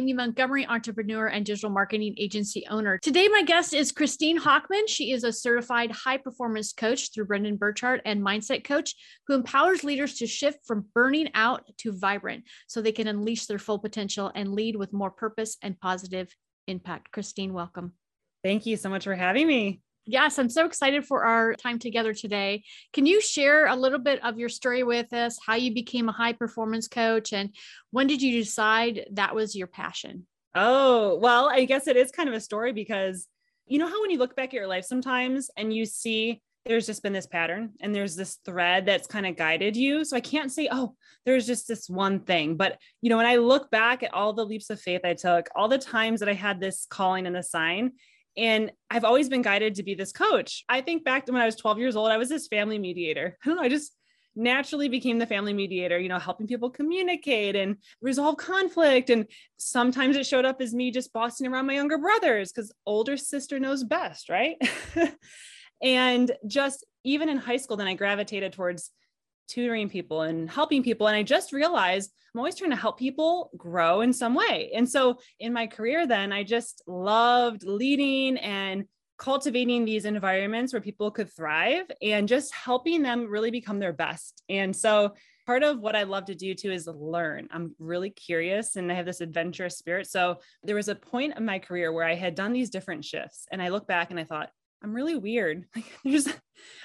Amy Montgomery, entrepreneur and digital marketing agency owner. Today, my guest is Christine Hockman. She is a certified high performance coach through Brendon Burchard and mindset coach who empowers leaders to shift from burning out to vibrant so they can unleash their full potential and lead with more purpose and positive impact. Christine, welcome. Thank you so much for having me. Yes, I'm so excited for our time together today. Can you share a little bit of your story with us, how you became a high performance coach, and when did you decide that was your passion? Oh, well, I guess it is kind of a story because you know how when you look back at your life sometimes and you see there's just been this pattern and there's this thread that's kind of guided you. So I can't say, oh, there's just this one thing. But, you know, when I look back at all the leaps of faith I took, all the times that I had this calling and the sign, and I've always been guided to be this coach. I think back to when I was 12 years old, I was this family mediator. I don't know, I just naturally became the family mediator, you know, helping people communicate and resolve conflict. And sometimes it showed up as me just bossing around my younger brothers because older sister knows best, right? and just even in high school, then I gravitated towards tutoring people and helping people. And I just realized I'm always trying to help people grow in some way. And so in my career, then I just loved leading and cultivating these environments where people could thrive and just helping them really become their best. And so part of what I love to do too is learn. I'm really curious and I have this adventurous spirit. So there was a point in my career where I had done these different shifts and I look back and I thought, I'm really weird. Like there's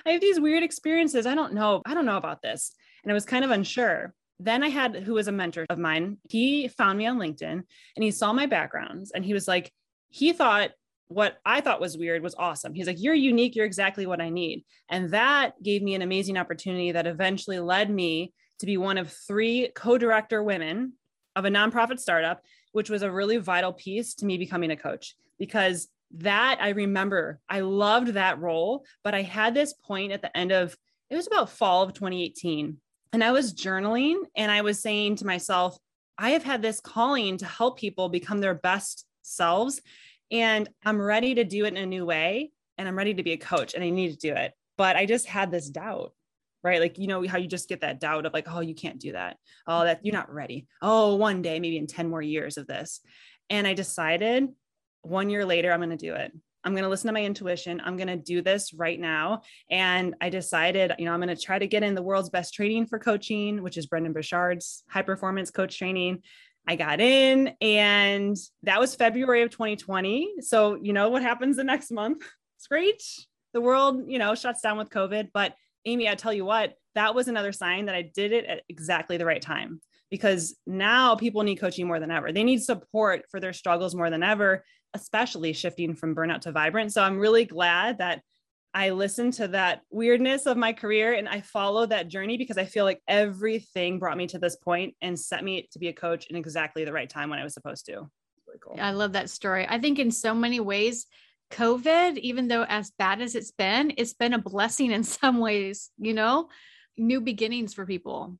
I have these weird experiences. I don't know. I don't know about this. And I was kind of unsure. Then I had who was a mentor of mine. He found me on LinkedIn and he saw my backgrounds and he was like, he thought what I thought was weird was awesome. He's like, You're unique. You're exactly what I need. And that gave me an amazing opportunity that eventually led me to be one of three co director women of a nonprofit startup, which was a really vital piece to me becoming a coach because that I remember I loved that role, but I had this point at the end of it was about fall of 2018. And I was journaling and I was saying to myself, I have had this calling to help people become their best selves. And I'm ready to do it in a new way. And I'm ready to be a coach and I need to do it. But I just had this doubt, right? Like, you know, how you just get that doubt of like, oh, you can't do that. Oh, that you're not ready. Oh, one day, maybe in 10 more years of this. And I decided one year later, I'm going to do it. I'm going to listen to my intuition. I'm going to do this right now. And I decided, you know, I'm going to try to get in the world's best training for coaching, which is Brendon Burchard's high performance coach training. I got in, and that was February of 2020. So, you know, what happens the next month? It's great. The world, you know, shuts down with COVID. But Amy, I tell you what, that was another sign that I did it at exactly the right time because now people need coaching more than ever. They need support for their struggles more than ever especially shifting from burnout to vibrant. So I'm really glad that I listened to that weirdness of my career and I followed that journey because I feel like everything brought me to this point and set me to be a coach in exactly the right time when I was supposed to. Really cool. I love that story. I think in so many ways, COVID, even though as bad as it's been, it's been a blessing in some ways, you know, new beginnings for people.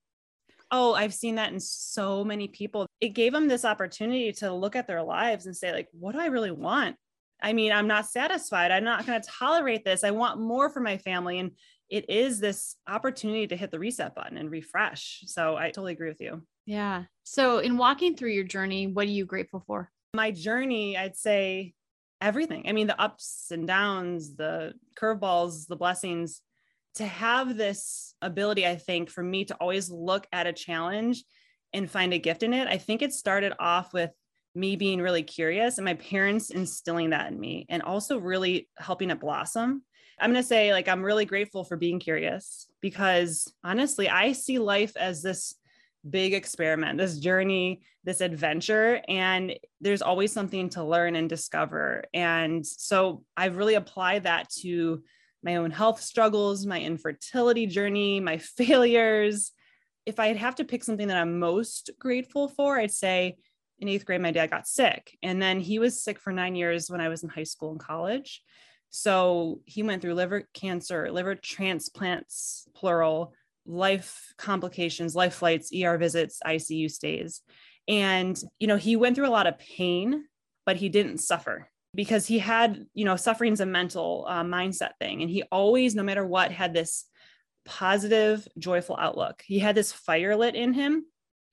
Oh, I've seen that in so many people. It gave them this opportunity to look at their lives and say, like, what do I really want? I mean, I'm not satisfied. I'm not going to tolerate this. I want more for my family. And it is this opportunity to hit the reset button and refresh. So I totally agree with you. Yeah. So, in walking through your journey, what are you grateful for? My journey, I'd say everything. I mean, the ups and downs, the curveballs, the blessings to have this ability, I think, for me to always look at a challenge and find a gift in it, I think it started off with me being really curious and my parents instilling that in me and also really helping it blossom. I'm going to say, like, I'm really grateful for being curious because honestly, I see life as this big experiment, this journey, this adventure, and there's always something to learn and discover. And so I've really applied that to my own health struggles, my infertility journey, my failures. If I'd have to pick something that I'm most grateful for, I'd say in eighth grade, my dad got sick. And then he was sick for nine years when I was in high school and college. So he went through liver cancer, liver transplants, plural, life complications, life flights, ER visits, ICU stays. And, you know, he went through a lot of pain, but he didn't suffer because he had, you know, suffering's a mental uh, mindset thing. And he always, no matter what, had this positive, joyful outlook. He had this fire lit in him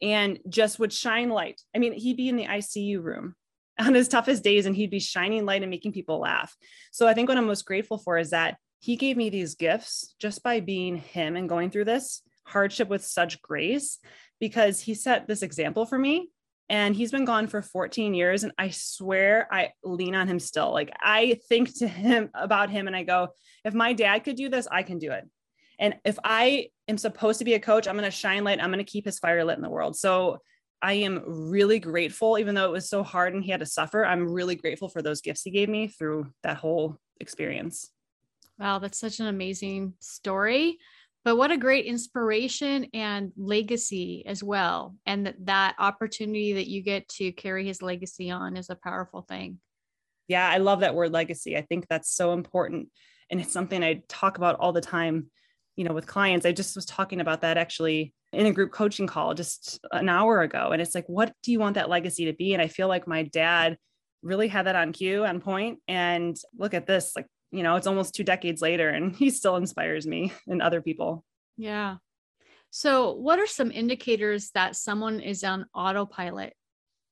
and just would shine light. I mean, he'd be in the ICU room on his toughest days and he'd be shining light and making people laugh. So I think what I'm most grateful for is that he gave me these gifts just by being him and going through this hardship with such grace because he set this example for me and he's been gone for 14 years and i swear i lean on him still. Like i think to him about him and i go if my dad could do this i can do it. And if i am supposed to be a coach i'm going to shine light i'm going to keep his fire lit in the world. So i am really grateful even though it was so hard and he had to suffer i'm really grateful for those gifts he gave me through that whole experience. Wow that's such an amazing story but what a great inspiration and legacy as well and that, that opportunity that you get to carry his legacy on is a powerful thing. Yeah i love that word legacy. I think that's so important and it's something i talk about all the time you know with clients. I just was talking about that actually in a group coaching call just an hour ago and it's like what do you want that legacy to be? And i feel like my dad really had that on cue on point and look at this like you know, it's almost two decades later and he still inspires me and other people. Yeah. So, what are some indicators that someone is on autopilot?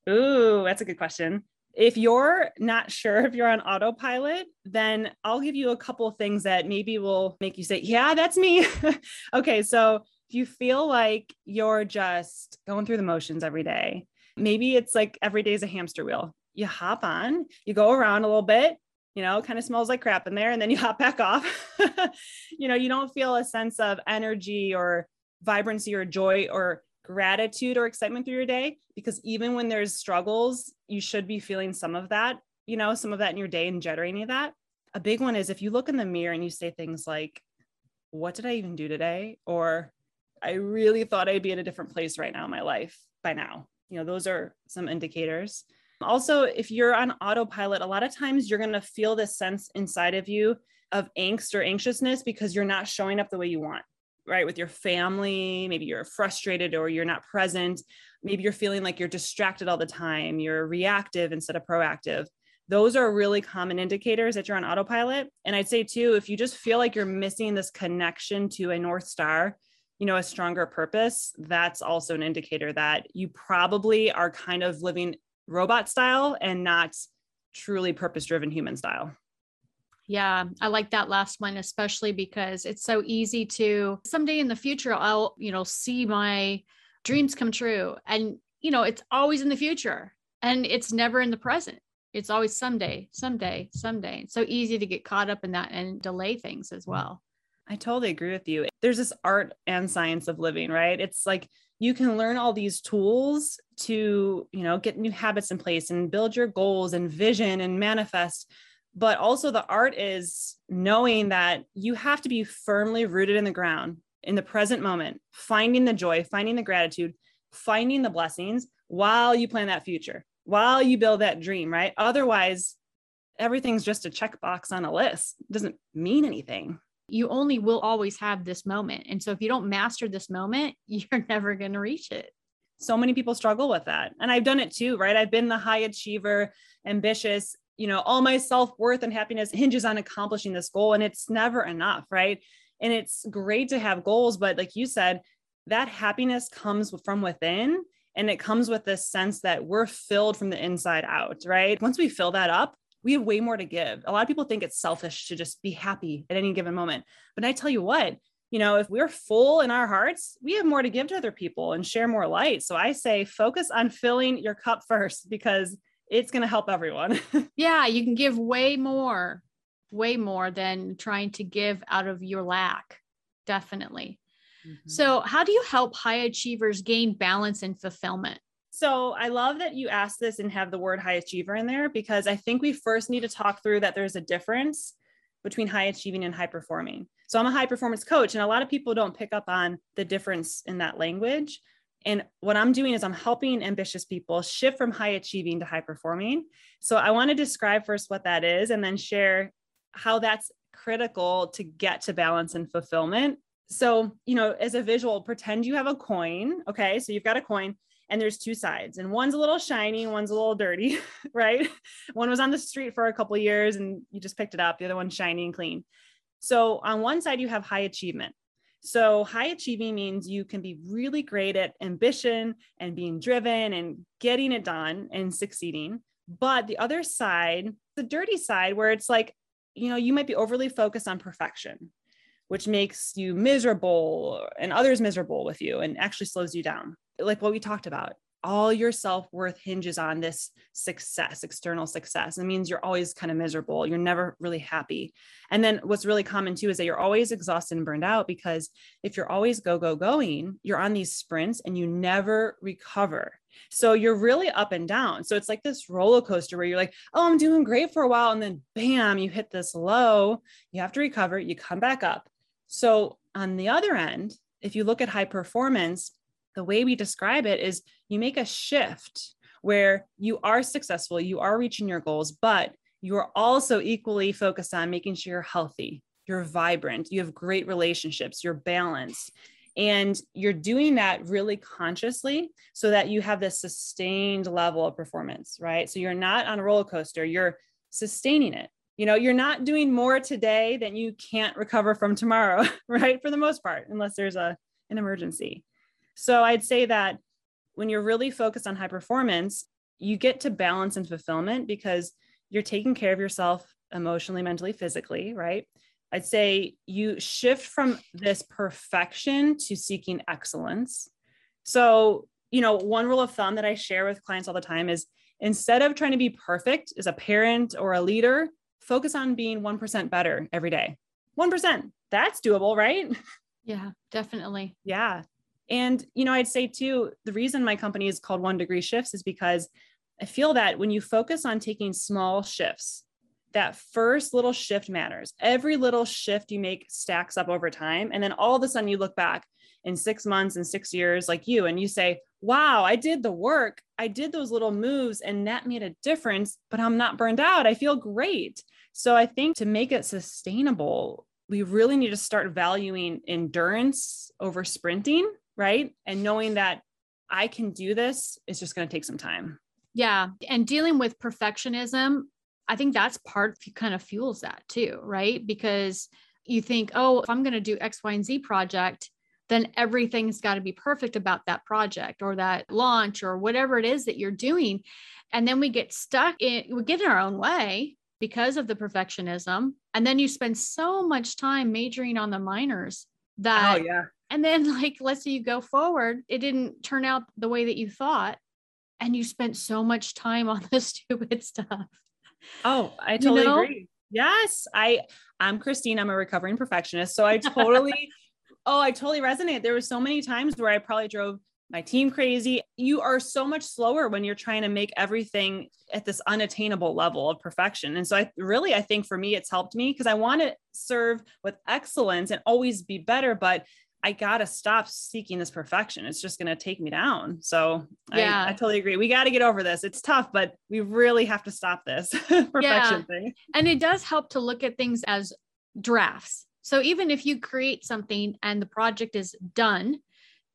Ooh, that's a good question. If you're not sure if you're on autopilot, then I'll give you a couple things that maybe will make you say, Yeah, that's me. okay. So, if you feel like you're just going through the motions every day, maybe it's like every day is a hamster wheel. You hop on, you go around a little bit, you know, kind of smells like crap in there, and then you hop back off. you know, you don't feel a sense of energy or vibrancy or joy or gratitude or excitement through your day because even when there's struggles, you should be feeling some of that, you know, some of that in your day and generating that. A big one is if you look in the mirror and you say things like, What did I even do today? Or I really thought I'd be at a different place right now in my life by now. You know, those are some indicators. Also, if you're on autopilot, a lot of times you're going to feel this sense inside of you of angst or anxiousness because you're not showing up the way you want, right? With your family, maybe you're frustrated or you're not present. Maybe you're feeling like you're distracted all the time, you're reactive instead of proactive. Those are really common indicators that you're on autopilot. And I'd say, too, if you just feel like you're missing this connection to a North Star, you know, a stronger purpose, that's also an indicator that you probably are kind of living robot style and not truly purpose driven human style. Yeah, I like that last one, especially because it's so easy to someday in the future, I'll, you know, see my dreams come true. And, you know, it's always in the future and it's never in the present. It's always someday, someday, someday. It's so easy to get caught up in that and delay things as well. I totally agree with you. There's this art and science of living, right? It's like you can learn all these tools to you know get new habits in place and build your goals and vision and manifest. But also the art is knowing that you have to be firmly rooted in the ground in the present moment finding the joy finding the gratitude finding the blessings while you plan that future while you build that dream right? Otherwise everything's just a checkbox on a list. It doesn't mean anything you only will always have this moment. And so if you don't master this moment, you're never going to reach it. So many people struggle with that. And I've done it too, right? I've been the high achiever, ambitious, you know, all my self worth and happiness hinges on accomplishing this goal. And it's never enough, right? And it's great to have goals, but like you said, that happiness comes from within and it comes with this sense that we're filled from the inside out, right? Once we fill that up, we have way more to give. A lot of people think it's selfish to just be happy at any given moment. But I tell you what, you know, if we're full in our hearts, we have more to give to other people and share more light. So I say focus on filling your cup first because it's going to help everyone. yeah, you can give way more, way more than trying to give out of your lack. Definitely. Mm-hmm. So, how do you help high achievers gain balance and fulfillment? So I love that you asked this and have the word high achiever in there because I think we first need to talk through that there's a difference between high achieving and high performing. So I'm a high performance coach, and a lot of people don't pick up on the difference in that language. And what I'm doing is I'm helping ambitious people shift from high achieving to high performing. So I want to describe first what that is and then share how that's critical to get to balance and fulfillment. So, you know, as a visual, pretend you have a coin. Okay. So you've got a coin and there's two sides and one's a little shiny one's a little dirty right? One was on the street for a couple years and you just picked it up the other one's shiny and clean. So on one side you have high achievement. So high achieving means you can be really great at ambition and being driven and getting it done and succeeding. But the other side the dirty side where it's like you know you might be overly focused on perfection which makes you miserable and others miserable with you and actually slows you down. Like what we talked about, all your self worth hinges on this success, external success. It means you're always kind of miserable. You're never really happy. And then what's really common too is that you're always exhausted and burned out because if you're always go, go, going, you're on these sprints and you never recover. So you're really up and down. So it's like this roller coaster where you're like, oh, I'm doing great for a while. And then bam, you hit this low. You have to recover. You come back up. So, on the other end, if you look at high performance, the way we describe it is you make a shift where you are successful, you are reaching your goals, but you are also equally focused on making sure you're healthy, you're vibrant, you have great relationships, you're balanced. And you're doing that really consciously so that you have this sustained level of performance, right? So you're not on a roller coaster, you're sustaining it you know you're not doing more today than you can't recover from tomorrow right for the most part unless there's a an emergency so i'd say that when you're really focused on high performance you get to balance and fulfillment because you're taking care of yourself emotionally mentally physically right i'd say you shift from this perfection to seeking excellence so you know one rule of thumb that i share with clients all the time is instead of trying to be perfect as a parent or a leader focus on being 1% better every day. 1%, that's doable, right? Yeah, definitely. Yeah. And, you know, I'd say too, the reason my company is called One Degree Shifts is because I feel that when you focus on taking small shifts, that first little shift matters. Every little shift you make stacks up over time. And then all of a sudden you look back in six months and six years, like you, and you say, wow, I did the work. I did those little moves and that made a difference, but I'm not burned out. I feel great. So I think to make it sustainable, we really need to start valuing endurance over sprinting, right? And knowing that I can do this is just going to take some time. Yeah. And dealing with perfectionism, I think that's part kind of fuels that too, right? Because you think, oh, if I'm going to do X, Y, and Z project, then everything's got to be perfect about that project or that launch or whatever it is that you're doing. And then we get stuck in, we get in our own way because of the perfectionism. And then you spend so much time majoring on the minors that, oh, yeah. And then, like, let's say you go forward, it didn't turn out the way that you thought. And you spent so much time on the stupid stuff. Oh, I totally you know? agree. Yes. I, I'm Christine. I'm a recovering perfectionist. So I totally Oh, I totally resonate. There were so many times where I probably drove my team crazy. You are so much slower when you're trying to make everything at this unattainable level of perfection. And so I really I think for me it's helped me because I want to serve with excellence and always be better, but I got to stop seeking this perfection. It's just going to take me down. So yeah. I, I totally agree. We got to get over this. It's tough, but we really have to stop this perfection yeah. thing. And it does help to look at things as drafts so even if you create something and the project is done,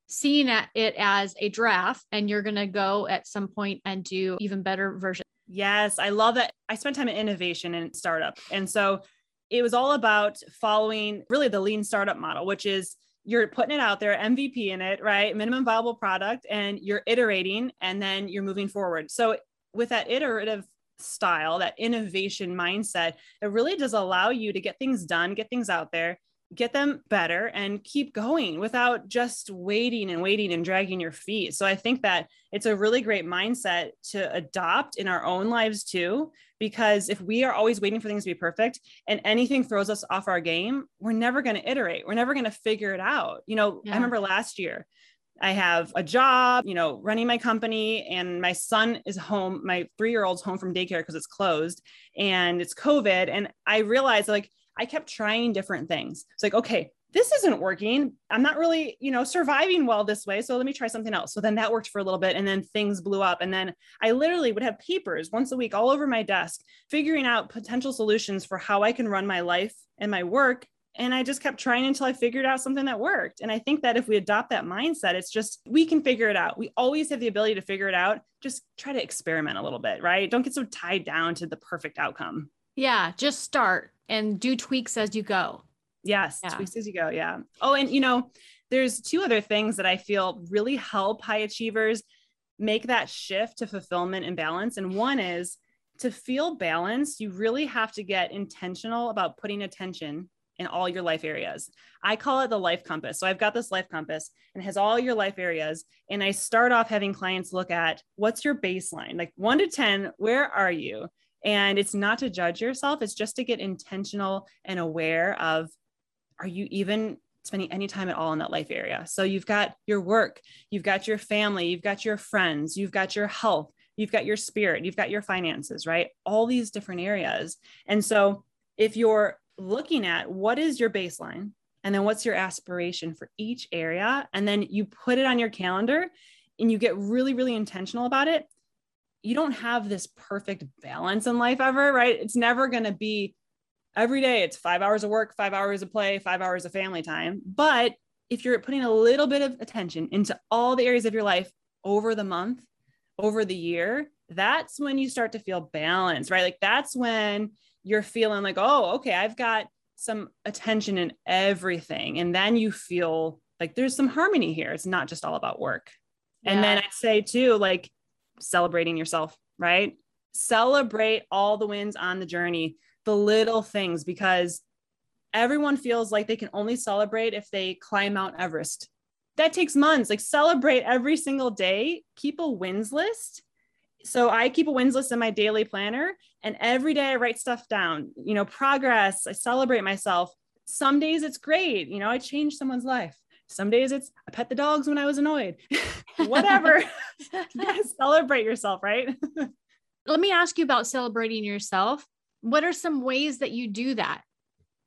seeing it as a draft and you're going to go at some point and do even better version. Yes, I love that. I spent time in innovation and startup. And so it was all about following really the lean startup model, which is you're putting it out there, MVP in it, right? Minimum viable product, and you're iterating and then you're moving forward. So with that iterative style, that innovation mindset, it really does allow you to get things done, get things out there, get them better, and keep going without just waiting and waiting and dragging your feet. So I think that it's a really great mindset to adopt in our own lives too. Because if we are always waiting for things to be perfect and anything throws us off our game, we're never going to iterate. We're never going to figure it out. You know, yeah. I remember last year, I have a job, you know, running my company, and my son is home. My three year old's home from daycare because it's closed and it's COVID. And I realized like I kept trying different things. It's like, okay, this isn't working. I'm not really, you know, surviving well this way. So let me try something else. So then that worked for a little bit and then things blew up. And then I literally would have papers once a week all over my desk, figuring out potential solutions for how I can run my life and my work and I just kept trying until I figured out something that worked. And I think that if we adopt that mindset, it's just we can figure it out. We always have the ability to figure it out. Just try to experiment a little bit, right? Don't get so tied down to the perfect outcome. Yeah, just start and do tweaks as you go. Yes, yeah. tweaks as you go. Yeah. Oh, and you know, there's two other things that I feel really help high achievers make that shift to fulfillment and balance. And one is to feel balanced, you really have to get intentional about putting attention in all your life areas. I call it the life compass. So I've got this life compass and has all your life areas. And I start off having clients look at what's your baseline, like one to 10, where are you? And it's not to judge yourself, it's just to get intentional and aware of are you even spending any time at all in that life area? So you've got your work, you've got your family, you've got your friends, you've got your health, you've got your spirit, you've got your finances, right? All these different areas. And so if you're looking at what is your baseline and then what's your aspiration for each area, and then you put it on your calendar and you get really, really intentional about it, you don't have this perfect balance in life ever, right? It's never going to be every day, it's five hours of work, five hours of play, five hours of family time. But if you're putting a little bit of attention into all the areas of your life over the month, over the year, that's when you start to feel balanced, right? Like that's when you're feeling like, oh, okay, I've got some attention in everything. And then you feel like there's some harmony here. It's not just all about work. Yeah. And then I'd say too, like celebrating yourself, right? Celebrate all the wins on the journey, the little things, because everyone feels like they can only celebrate if they climb Mount Everest. That takes months. Like celebrate every single day, keep a wins list so I keep a wins list in my daily planner and every day I write stuff down, you know, progress, I celebrate myself. Some days it's great, you know, I change someone's life. Some days it's I pet the dogs when I was annoyed. Whatever. celebrate yourself, right? Let me ask you about celebrating yourself. What are some ways that you do that?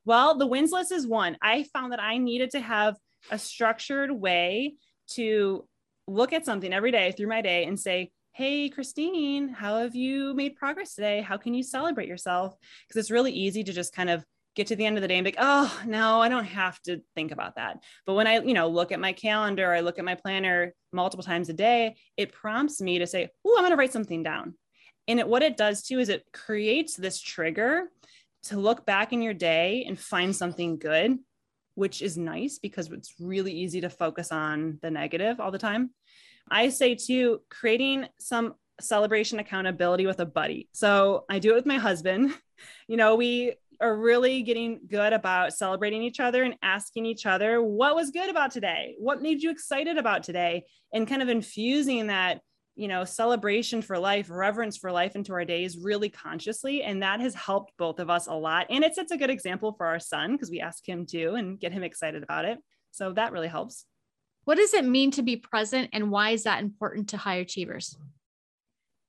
Well, the wins list is one. I found that I needed to have a structured way to look at something every day through my day and say, Hey, Christine, how have you made progress today? How can you celebrate yourself? Because it's really easy to just kind of get to the end of the day and be like, oh, no, I don't have to think about that. But when I, you know, look at my calendar, I look at my planner multiple times a day, it prompts me to say, oh, I'm going to write something down. And it, what it does too is it creates this trigger to look back in your day and find something good, which is nice because it's really easy to focus on the negative all the time. I say too, creating some celebration accountability with a buddy. So I do it with my husband. You know, we are really getting good about celebrating each other and asking each other what was good about today? What made you excited about today? And kind of infusing that, you know, celebration for life, reverence for life into our days really consciously. And that has helped both of us a lot. And it sets a good example for our son because we ask him to and get him excited about it. So that really helps. What does it mean to be present and why is that important to high achievers?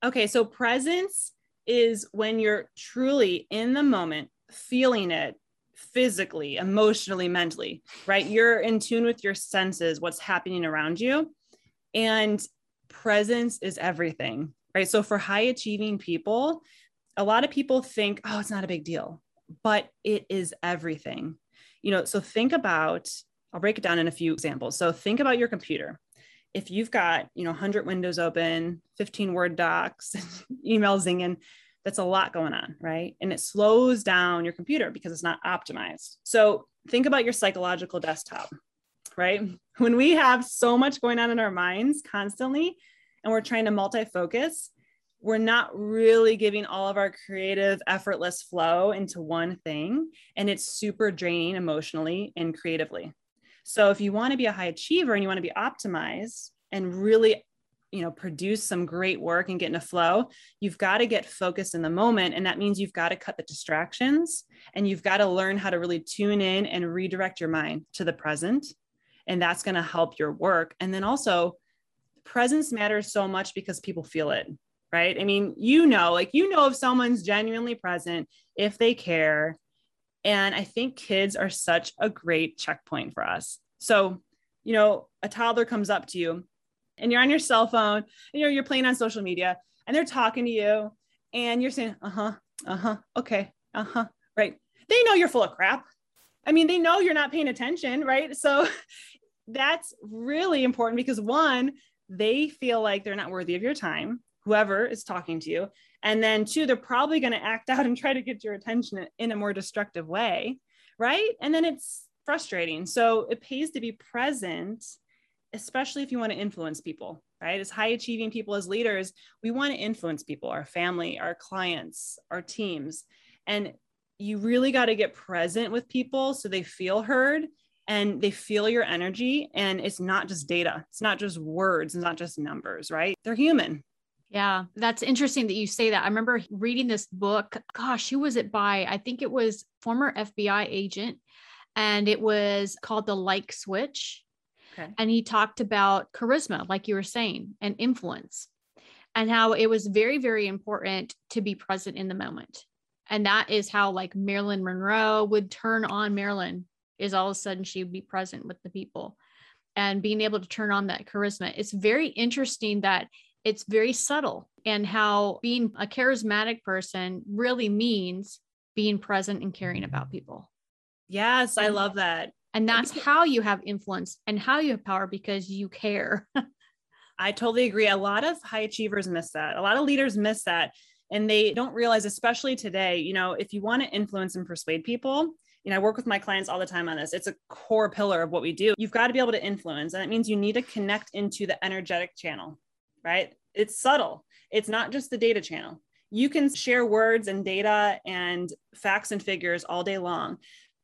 Okay, so presence is when you're truly in the moment, feeling it physically, emotionally, mentally, right? You're in tune with your senses, what's happening around you. And presence is everything, right? So for high achieving people, a lot of people think, oh, it's not a big deal, but it is everything. You know, so think about I'll break it down in a few examples. So think about your computer. If you've got, you know, 100 windows open, 15 Word docs, email zinging, that's a lot going on, right? And it slows down your computer because it's not optimized. So think about your psychological desktop, right? When we have so much going on in our minds constantly and we're trying to multi-focus, we're not really giving all of our creative, effortless flow into one thing. And it's super draining emotionally and creatively. So if you want to be a high achiever and you want to be optimized and really you know produce some great work and get in a flow you've got to get focused in the moment and that means you've got to cut the distractions and you've got to learn how to really tune in and redirect your mind to the present and that's going to help your work and then also presence matters so much because people feel it right i mean you know like you know if someone's genuinely present if they care and I think kids are such a great checkpoint for us. So, you know, a toddler comes up to you and you're on your cell phone, and, you know, you're playing on social media and they're talking to you and you're saying, uh huh, uh huh, okay, uh huh, right. They know you're full of crap. I mean, they know you're not paying attention, right? So that's really important because one, they feel like they're not worthy of your time, whoever is talking to you. And then two, they're probably going to act out and try to get your attention in a more destructive way, right? And then it's frustrating. So it pays to be present, especially if you want to influence people, right? As high achieving people, as leaders, we want to influence people, our family, our clients, our teams. And you really got to get present with people so they feel heard and they feel your energy. And it's not just data, it's not just words, it's not just numbers, right? They're human. Yeah, that's interesting that you say that. I remember reading this book. Gosh, who was it by? I think it was former FBI agent, and it was called The Like Switch. Okay. And he talked about charisma, like you were saying, and influence, and how it was very, very important to be present in the moment. And that is how, like, Marilyn Monroe would turn on Marilyn, is all of a sudden she would be present with the people and being able to turn on that charisma. It's very interesting that it's very subtle and how being a charismatic person really means being present and caring about people. Yes, I love that. And that's how you have influence and how you have power because you care. I totally agree. A lot of high achievers miss that. A lot of leaders miss that. And they don't realize, especially today, you know, if you want to influence and persuade people, you know, I work with my clients all the time on this. It's a core pillar of what we do. You've got to be able to influence. And that means you need to connect into the energetic channel right? It's subtle. It's not just the data channel. You can share words and data and facts and figures all day long.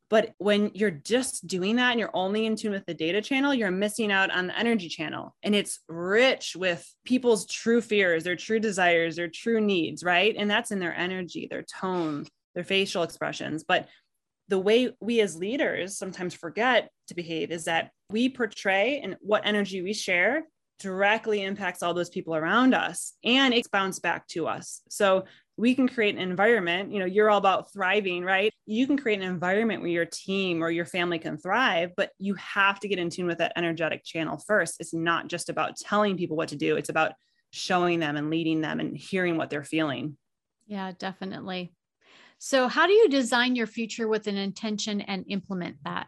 But when you're just doing that and you're only in tune with the data channel, you're missing out on the energy channel. And it's rich with people's true fears, their true desires, their true needs, right? And that's in their energy, their tone, their facial expressions. But the way we as leaders sometimes forget to behave is that we portray and what energy we share directly impacts all those people around us and it's bounced back to us. So we can create an environment, you know, you're all about thriving, right? You can create an environment where your team or your family can thrive, but you have to get in tune with that energetic channel first. It's not just about telling people what to do, it's about showing them and leading them and hearing what they're feeling. Yeah, definitely. So, how do you design your future with an intention and implement that?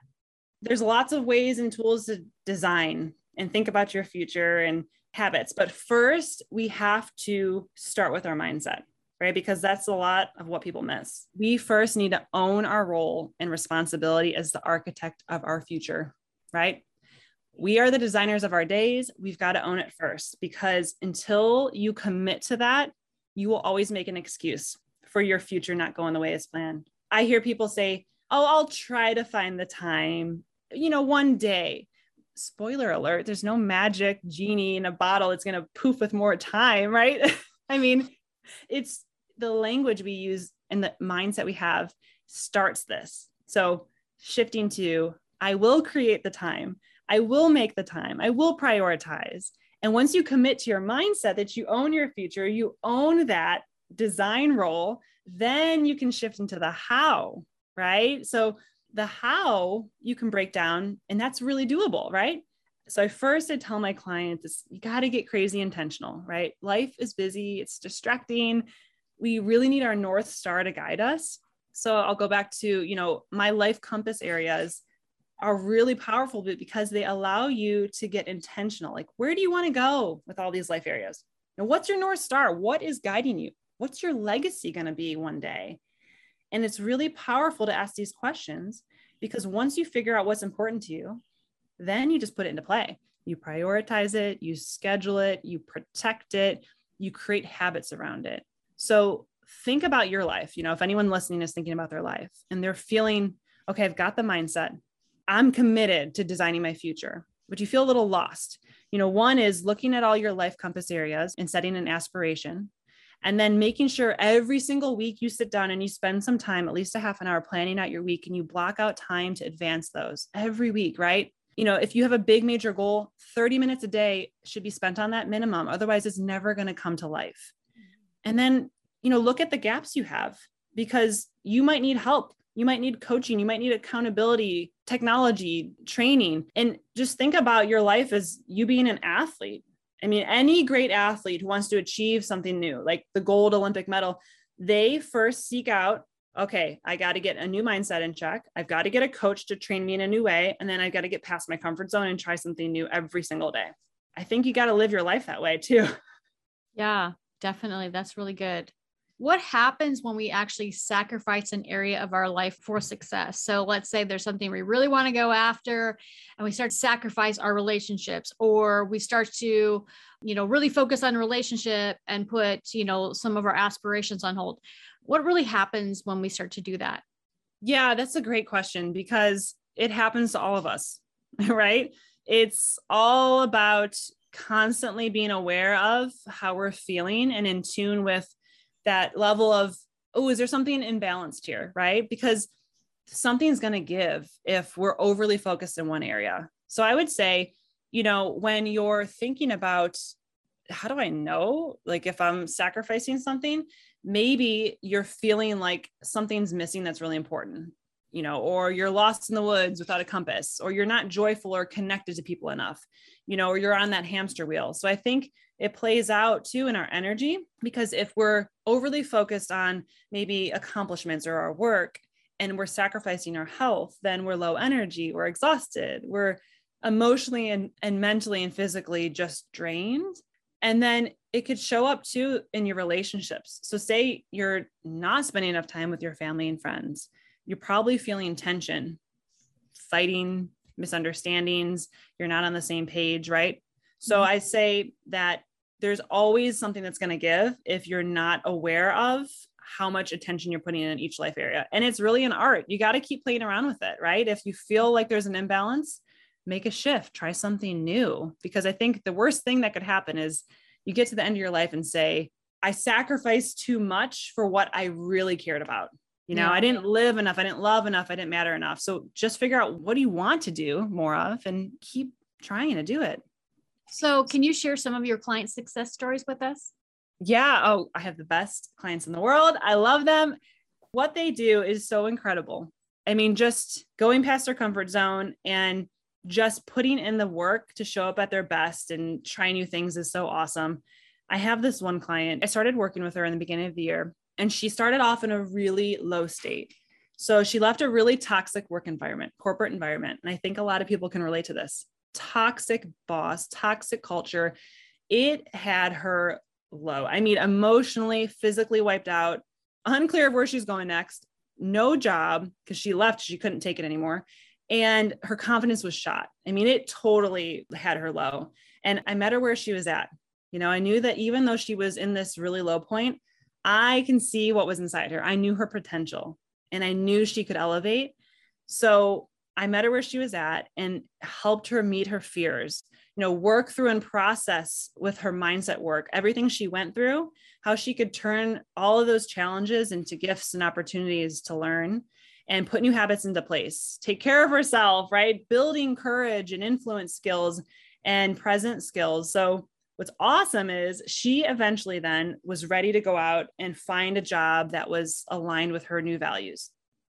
There's lots of ways and tools to design and think about your future and habits. But first, we have to start with our mindset, right? Because that's a lot of what people miss. We first need to own our role and responsibility as the architect of our future, right? We are the designers of our days. We've got to own it first because until you commit to that, you will always make an excuse for your future not going the way as planned. I hear people say, Oh, I'll try to find the time, you know, one day spoiler alert, there's no magic genie in a bottle that's going to poof with more time, right? I mean, it's the language we use and the mindset we have starts this. So, shifting to, I will create the time, I will make the time, I will prioritize. And once you commit to your mindset that you own your future, you own that design role, then you can shift into the how, right? So, the how you can break down, and that's really doable, right? So I first I tell my clients you got to get crazy intentional, right? Life is busy, it's distracting. We really need our north star to guide us. So I'll go back to, you know, my life compass areas are really powerful because they allow you to get intentional. Like, where do you want to go with all these life areas? And what's your north star? What is guiding you? What's your legacy going to be one day? And it's really powerful to ask these questions because once you figure out what's important to you, then you just put it into play. You prioritize it, you schedule it, you protect it, you create habits around it. So think about your life. You know, if anyone listening is thinking about their life and they're feeling, okay, I've got the mindset, I'm committed to designing my future, but you feel a little lost. You know, one is looking at all your life compass areas and setting an aspiration and then making sure every single week you sit down and you spend some time, at least a half an hour, planning out your week and you block out time to advance those every week, right? You know, if you have a big major goal, 30 minutes a day should be spent on that minimum. Otherwise, it's never going to come to life. And then, you know, look at the gaps you have because you might need help. You might need coaching. You might need accountability, technology, training. And just think about your life as you being an athlete I mean, any great athlete who wants to achieve something new, like the gold Olympic medal, they first seek out okay, I got to get a new mindset in check. I've got to get a coach to train me in a new way. And then I've got to get past my comfort zone and try something new every single day. I think you got to live your life that way too. Yeah, definitely. That's really good. What happens when we actually sacrifice an area of our life for success? So let's say there's something we really want to go after and we start to sacrifice our relationships or we start to, you know, really focus on relationship and put, you know, some of our aspirations on hold. What really happens when we start to do that? Yeah, that's a great question because it happens to all of us, right? It's all about constantly being aware of how we're feeling and in tune with that level of, oh, is there something imbalanced here? Right. Because something's going to give if we're overly focused in one area. So I would say, you know, when you're thinking about how do I know, like if I'm sacrificing something, maybe you're feeling like something's missing that's really important, you know, or you're lost in the woods without a compass, or you're not joyful or connected to people enough you know, or you're on that hamster wheel. So I think it plays out too in our energy because if we're overly focused on maybe accomplishments or our work and we're sacrificing our health, then we're low energy, we're exhausted, we're emotionally and, and mentally and physically just drained. And then it could show up too in your relationships. So, say you're not spending enough time with your family and friends, you're probably feeling tension, fighting, misunderstandings, you're not on the same page, right? So mm-hmm. I say that there's always something that's going to give if you're not aware of how much attention you're putting in each life area. And it's really an art. You got to keep playing around with it, right? If you feel like there's an imbalance, make a shift, try something new. Because I think the worst thing that could happen is you get to the end of your life and say, I sacrificed too much for what I really cared about. You know, yeah. I didn't live enough. I didn't love enough. I didn't matter enough. So just figure out what do you want to do more of and keep trying to do it. So, can you share some of your client success stories with us? Yeah. Oh, I have the best clients in the world. I love them. What they do is so incredible. I mean, just going past their comfort zone and just putting in the work to show up at their best and try new things is so awesome. I have this one client. I started working with her in the beginning of the year and she started off in a really low state. So she left a really toxic work environment, corporate environment. And I think a lot of people can relate to this toxic boss, toxic culture. It had her low. I mean, emotionally, physically wiped out, unclear of where she's going next, no job because she left, she couldn't take it anymore. And her confidence was shot. I mean, it totally had her low. And I met her where she was at. You know, I knew that even though she was in this really low point, I can see what was inside her. I knew her potential and I knew she could elevate. So I met her where she was at and helped her meet her fears, you know, work through and process with her mindset work, everything she went through, how she could turn all of those challenges into gifts and opportunities to learn and put new habits into place, take care of herself, right? Building courage and influence skills and present skills. So what's awesome is she eventually then was ready to go out and find a job that was aligned with her new values.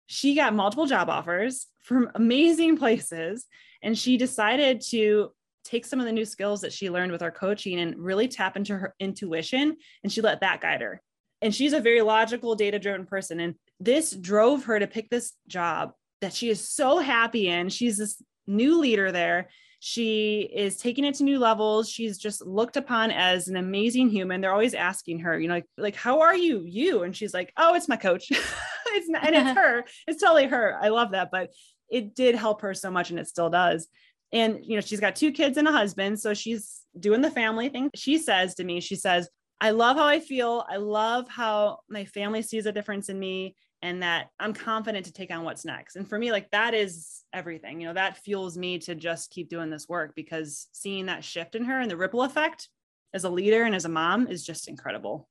She got multiple job offers from amazing places, and she decided to take some of the new skills that she learned with our coaching and really tap into her intuition. And she let that guide her. And she's a very logical, data driven person. And this drove her to pick this job that she is so happy in. She's this new leader there she is taking it to new levels. She's just looked upon as an amazing human. They're always asking her, you know, like, like how are you? You and she's like, oh, it's my coach. it's not, and it's her. It's totally her. I love that, but it did help her so much, and it still does. And you know, she's got two kids and a husband, so she's doing the family thing. She says to me, she says, I love how I feel. I love how my family sees a difference in me and that I'm confident to take on what's next. And for me, like that is everything. You know, that fuels me to just keep doing this work because seeing that shift in her and the ripple effect as a leader and as a mom is just incredible.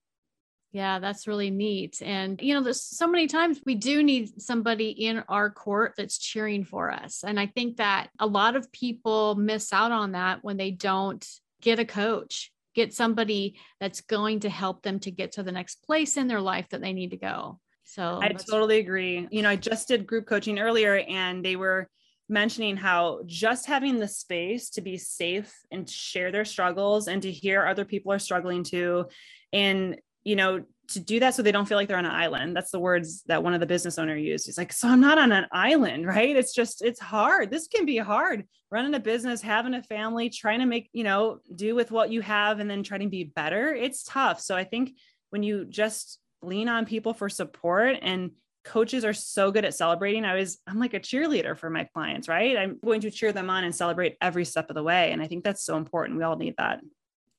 Yeah, that's really neat. And, you know, there's so many times we do need somebody in our court that's cheering for us. And I think that a lot of people miss out on that when they don't get a coach, get somebody that's going to help them to get to the next place in their life that they need to go. So I totally agree. You know, I just did group coaching earlier and they were mentioning how just having the space to be safe and share their struggles and to hear other people are struggling too and you know, to do that so they don't feel like they're on an island. That's the words that one of the business owner used. He's like, so I'm not on an island, right? It's just, it's hard. This can be hard running a business, having a family, trying to make, you know, do with what you have and then trying to be better. It's tough. So I think when you just lean on people for support and coaches are so good at celebrating. I was, I'm like a cheerleader for my clients, right? I'm going to cheer them on and celebrate every step of the way. And I think that's so important. We all need that.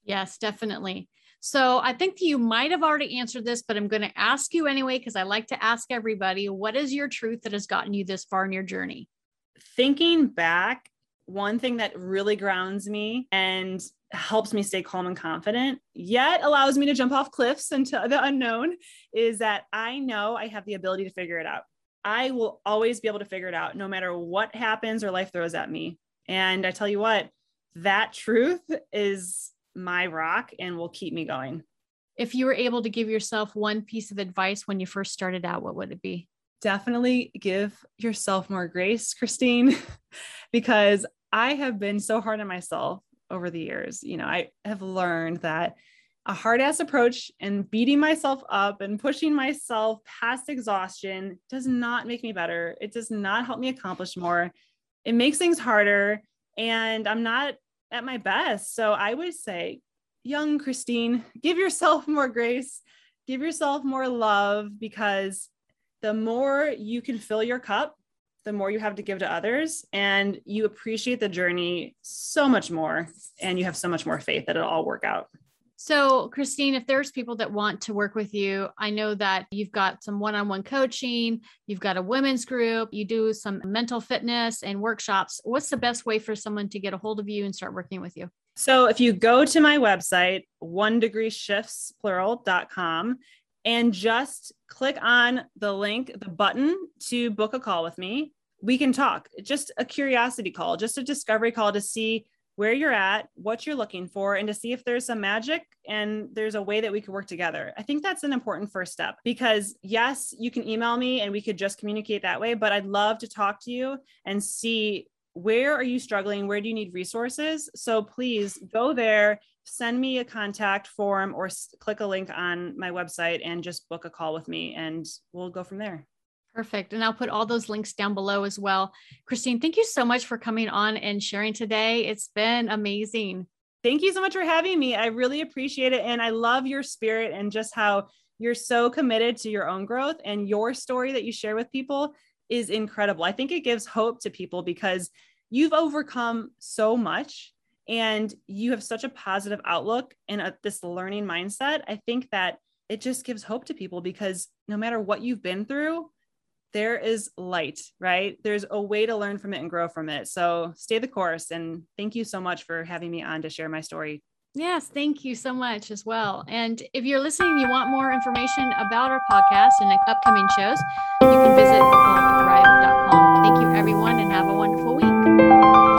Yes, definitely. So I think you might have already answered this, but I'm going to ask you anyway, because I like to ask everybody what is your truth that has gotten you this far in your journey? Thinking back, one thing that really grounds me and helps me stay calm and confident, yet allows me to jump off cliffs into the unknown, is that I know I have the ability to figure it out. I will always be able to figure it out no matter what happens or life throws at me. And I tell you what, that truth is my rock and will keep me going. If you were able to give yourself one piece of advice when you first started out, what would it be? Definitely give yourself more grace, Christine, because I have been so hard on myself over the years. You know, I have learned that a hard ass approach and beating myself up and pushing myself past exhaustion does not make me better. It does not help me accomplish more. It makes things harder. And I'm not at my best. So I would say, young Christine, give yourself more grace, give yourself more love, because the more you can fill your cup, the more you have to give to others. And you appreciate the journey so much more. And you have so much more faith that it'll all work out. So, Christine, if there's people that want to work with you, I know that you've got some one on one coaching, you've got a women's group, you do some mental fitness and workshops. What's the best way for someone to get a hold of you and start working with you? So, if you go to my website, one degree shifts plural.com, and just click on the link, the button to book a call with me, we can talk. Just a curiosity call, just a discovery call to see where you're at, what you're looking for, and to see if there's some magic and there's a way that we could work together. I think that's an important first step because, yes, you can email me and we could just communicate that way, but I'd love to talk to you and see where are you struggling? Where do you need resources? So please go there, send me a contact form or click a link on my website and just book a call with me and we'll go from there. Perfect. And I'll put all those links down below as well. Christine, thank you so much for coming on and sharing today. It's been amazing. Thank you so much for having me. I really appreciate it. And I love your spirit and just how you're so committed to your own growth and your story that you share with people is incredible. I think it gives hope to people because you've overcome so much and you have such a positive outlook and a, this learning mindset. I think that it just gives hope to people because no matter what you've been through, there is light, right? There's a way to learn from it and grow from it. So stay the course. And thank you so much for having me on to share my story. Yes, thank you so much as well. And if you're listening, you want more information about our podcast and upcoming shows, you can visit um, thrive.com. Thank you, everyone, and have a wonderful week.